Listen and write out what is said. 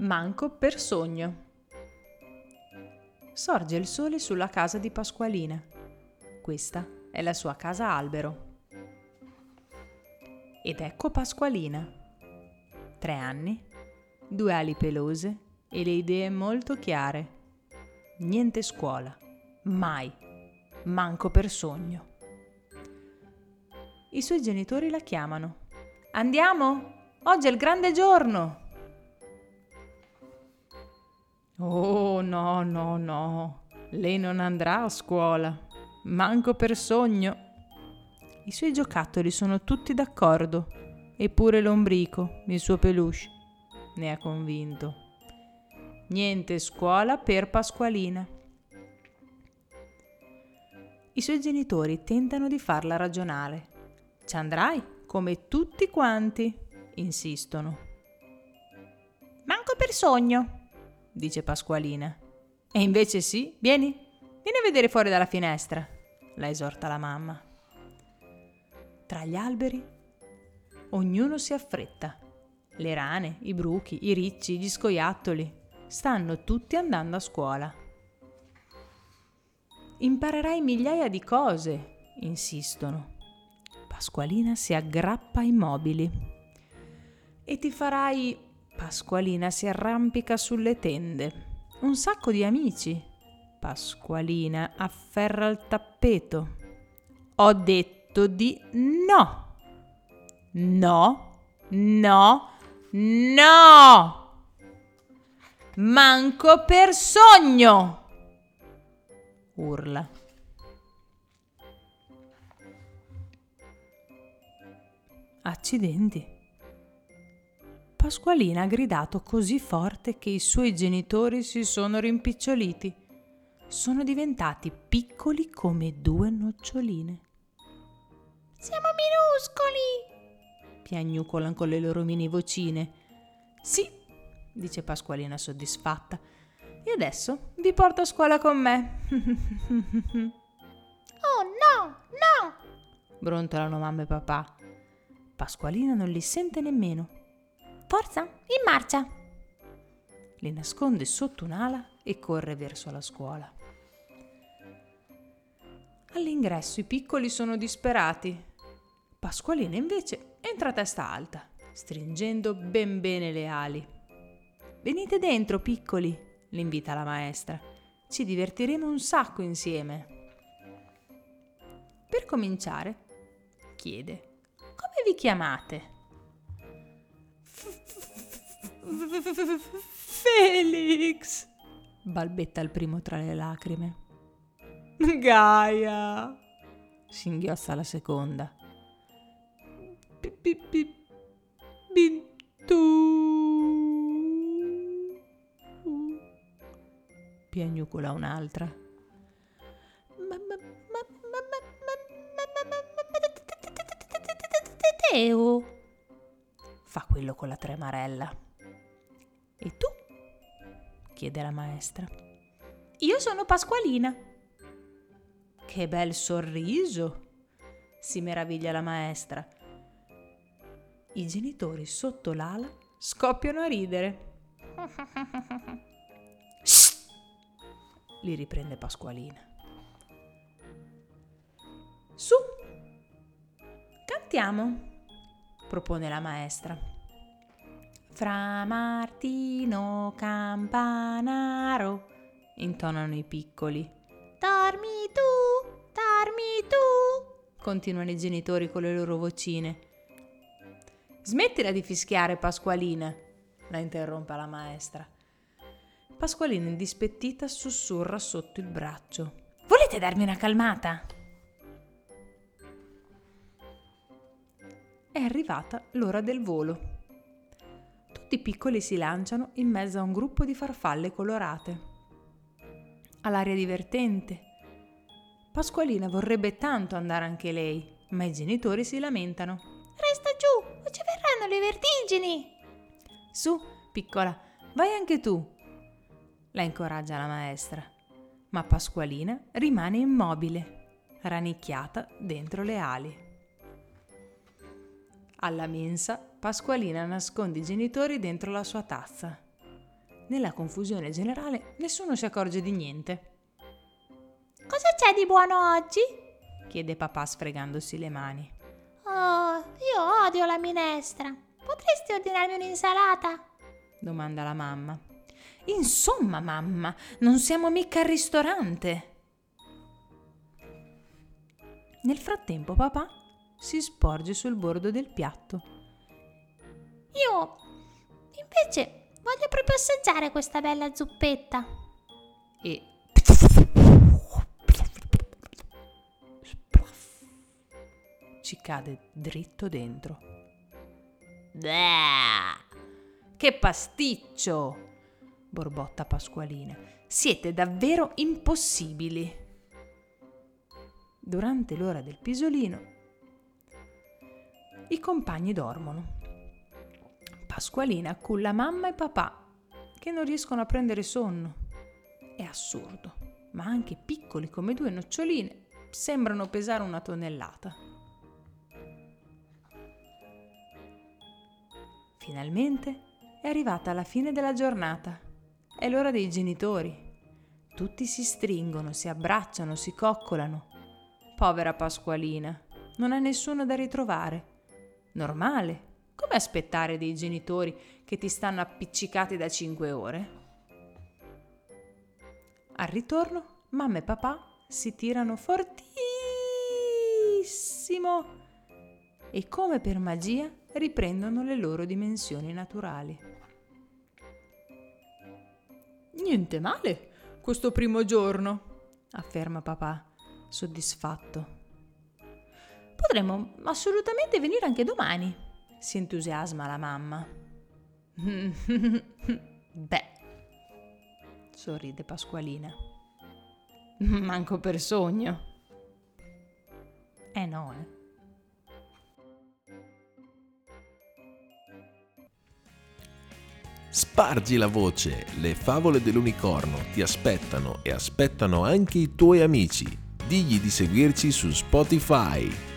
Manco per sogno. Sorge il sole sulla casa di Pasqualina. Questa è la sua casa albero. Ed ecco Pasqualina. Tre anni, due ali pelose e le idee molto chiare. Niente scuola, mai, manco per sogno. I suoi genitori la chiamano. Andiamo? Oggi è il grande giorno! Oh no, no, no, lei non andrà a scuola, manco per sogno. I suoi giocattoli sono tutti d'accordo, eppure l'ombrico, il suo peluche, ne ha convinto. Niente scuola per Pasqualina. I suoi genitori tentano di farla ragionare. Ci andrai, come tutti quanti, insistono. Manco per sogno, dice Pasqualina. E invece sì, vieni, vieni a vedere fuori dalla finestra, la esorta la mamma. Tra gli alberi ognuno si affretta. Le rane, i bruchi, i ricci, gli scoiattoli stanno tutti andando a scuola. Imparerai migliaia di cose, insistono. Pasqualina si aggrappa ai mobili. E ti farai Pasqualina si arrampica sulle tende. Un sacco di amici. Pasqualina afferra il tappeto. Ho detto di no. No, no, no. Manco per sogno. Urla. Accidenti. Pasqualina ha gridato così forte che i suoi genitori si sono rimpiccioliti. Sono diventati piccoli come due noccioline. Siamo minuscoli! piagnucolano con le loro mini vocine. Sì, dice Pasqualina soddisfatta. E adesso vi porto a scuola con me. oh no, no! brontolano mamma e papà. Pasqualina non li sente nemmeno Forza, in marcia! Li nasconde sotto un'ala e corre verso la scuola. All'ingresso i piccoli sono disperati. Pasqualina invece entra a testa alta, stringendo ben bene le ali. Venite dentro, piccoli, l'invita la maestra. Ci divertiremo un sacco insieme. Per cominciare, chiede, come vi chiamate? Felix! balbetta il primo tra le lacrime. Gaia! singhiozza la seconda. Bintu! piagnucola un'altra. Teo! fa quello con la tremarella. E tu? chiede la maestra. Io sono Pasqualina. Che bel sorriso! si meraviglia la maestra. I genitori sotto l'ala scoppiano a ridere. Li riprende Pasqualina. Su, cantiamo propone la maestra. Fra Martino Campanaro, intonano i piccoli. Dormi tu, dormi tu, continuano i genitori con le loro vocine. Smettila di fischiare, Pasqualina, la interrompe la maestra. Pasqualina indispettita sussurra sotto il braccio. Volete darmi una calmata? è arrivata l'ora del volo. Tutti i piccoli si lanciano in mezzo a un gruppo di farfalle colorate. All'aria divertente. Pasqualina vorrebbe tanto andare anche lei, ma i genitori si lamentano. Resta giù o ci verranno le vertigini! Su, piccola, vai anche tu, la incoraggia la maestra. Ma Pasqualina rimane immobile, ranicchiata dentro le ali. Alla mensa, Pasqualina nasconde i genitori dentro la sua tazza. nella confusione generale, nessuno si accorge di niente. Cosa c'è di buono oggi? chiede papà sfregandosi le mani. Oh, io odio la minestra. Potresti ordinarmi un'insalata? domanda la mamma. Insomma, mamma, non siamo mica al ristorante. Nel frattempo papà si sporge sul bordo del piatto. Io invece voglio proprio assaggiare questa bella zuppetta. E ci cade dritto dentro. Che pasticcio! borbotta Pasqualina. Siete davvero impossibili. Durante l'ora del pisolino, i compagni dormono. Pasqualina culla mamma e papà, che non riescono a prendere sonno. È assurdo, ma anche piccoli come due noccioline sembrano pesare una tonnellata. Finalmente è arrivata la fine della giornata. È l'ora dei genitori. Tutti si stringono, si abbracciano, si coccolano. Povera Pasqualina, non ha nessuno da ritrovare. Normale. Come aspettare dei genitori che ti stanno appiccicati da cinque ore? Al ritorno, mamma e papà si tirano fortissimo e come per magia riprendono le loro dimensioni naturali. Niente male questo primo giorno, afferma papà, soddisfatto. Potremmo assolutamente venire anche domani, si entusiasma la mamma. Beh, sorride Pasqualina. Manco per sogno. Eh no, eh. Spargi la voce, le favole dell'unicorno ti aspettano e aspettano anche i tuoi amici. Digli di seguirci su Spotify.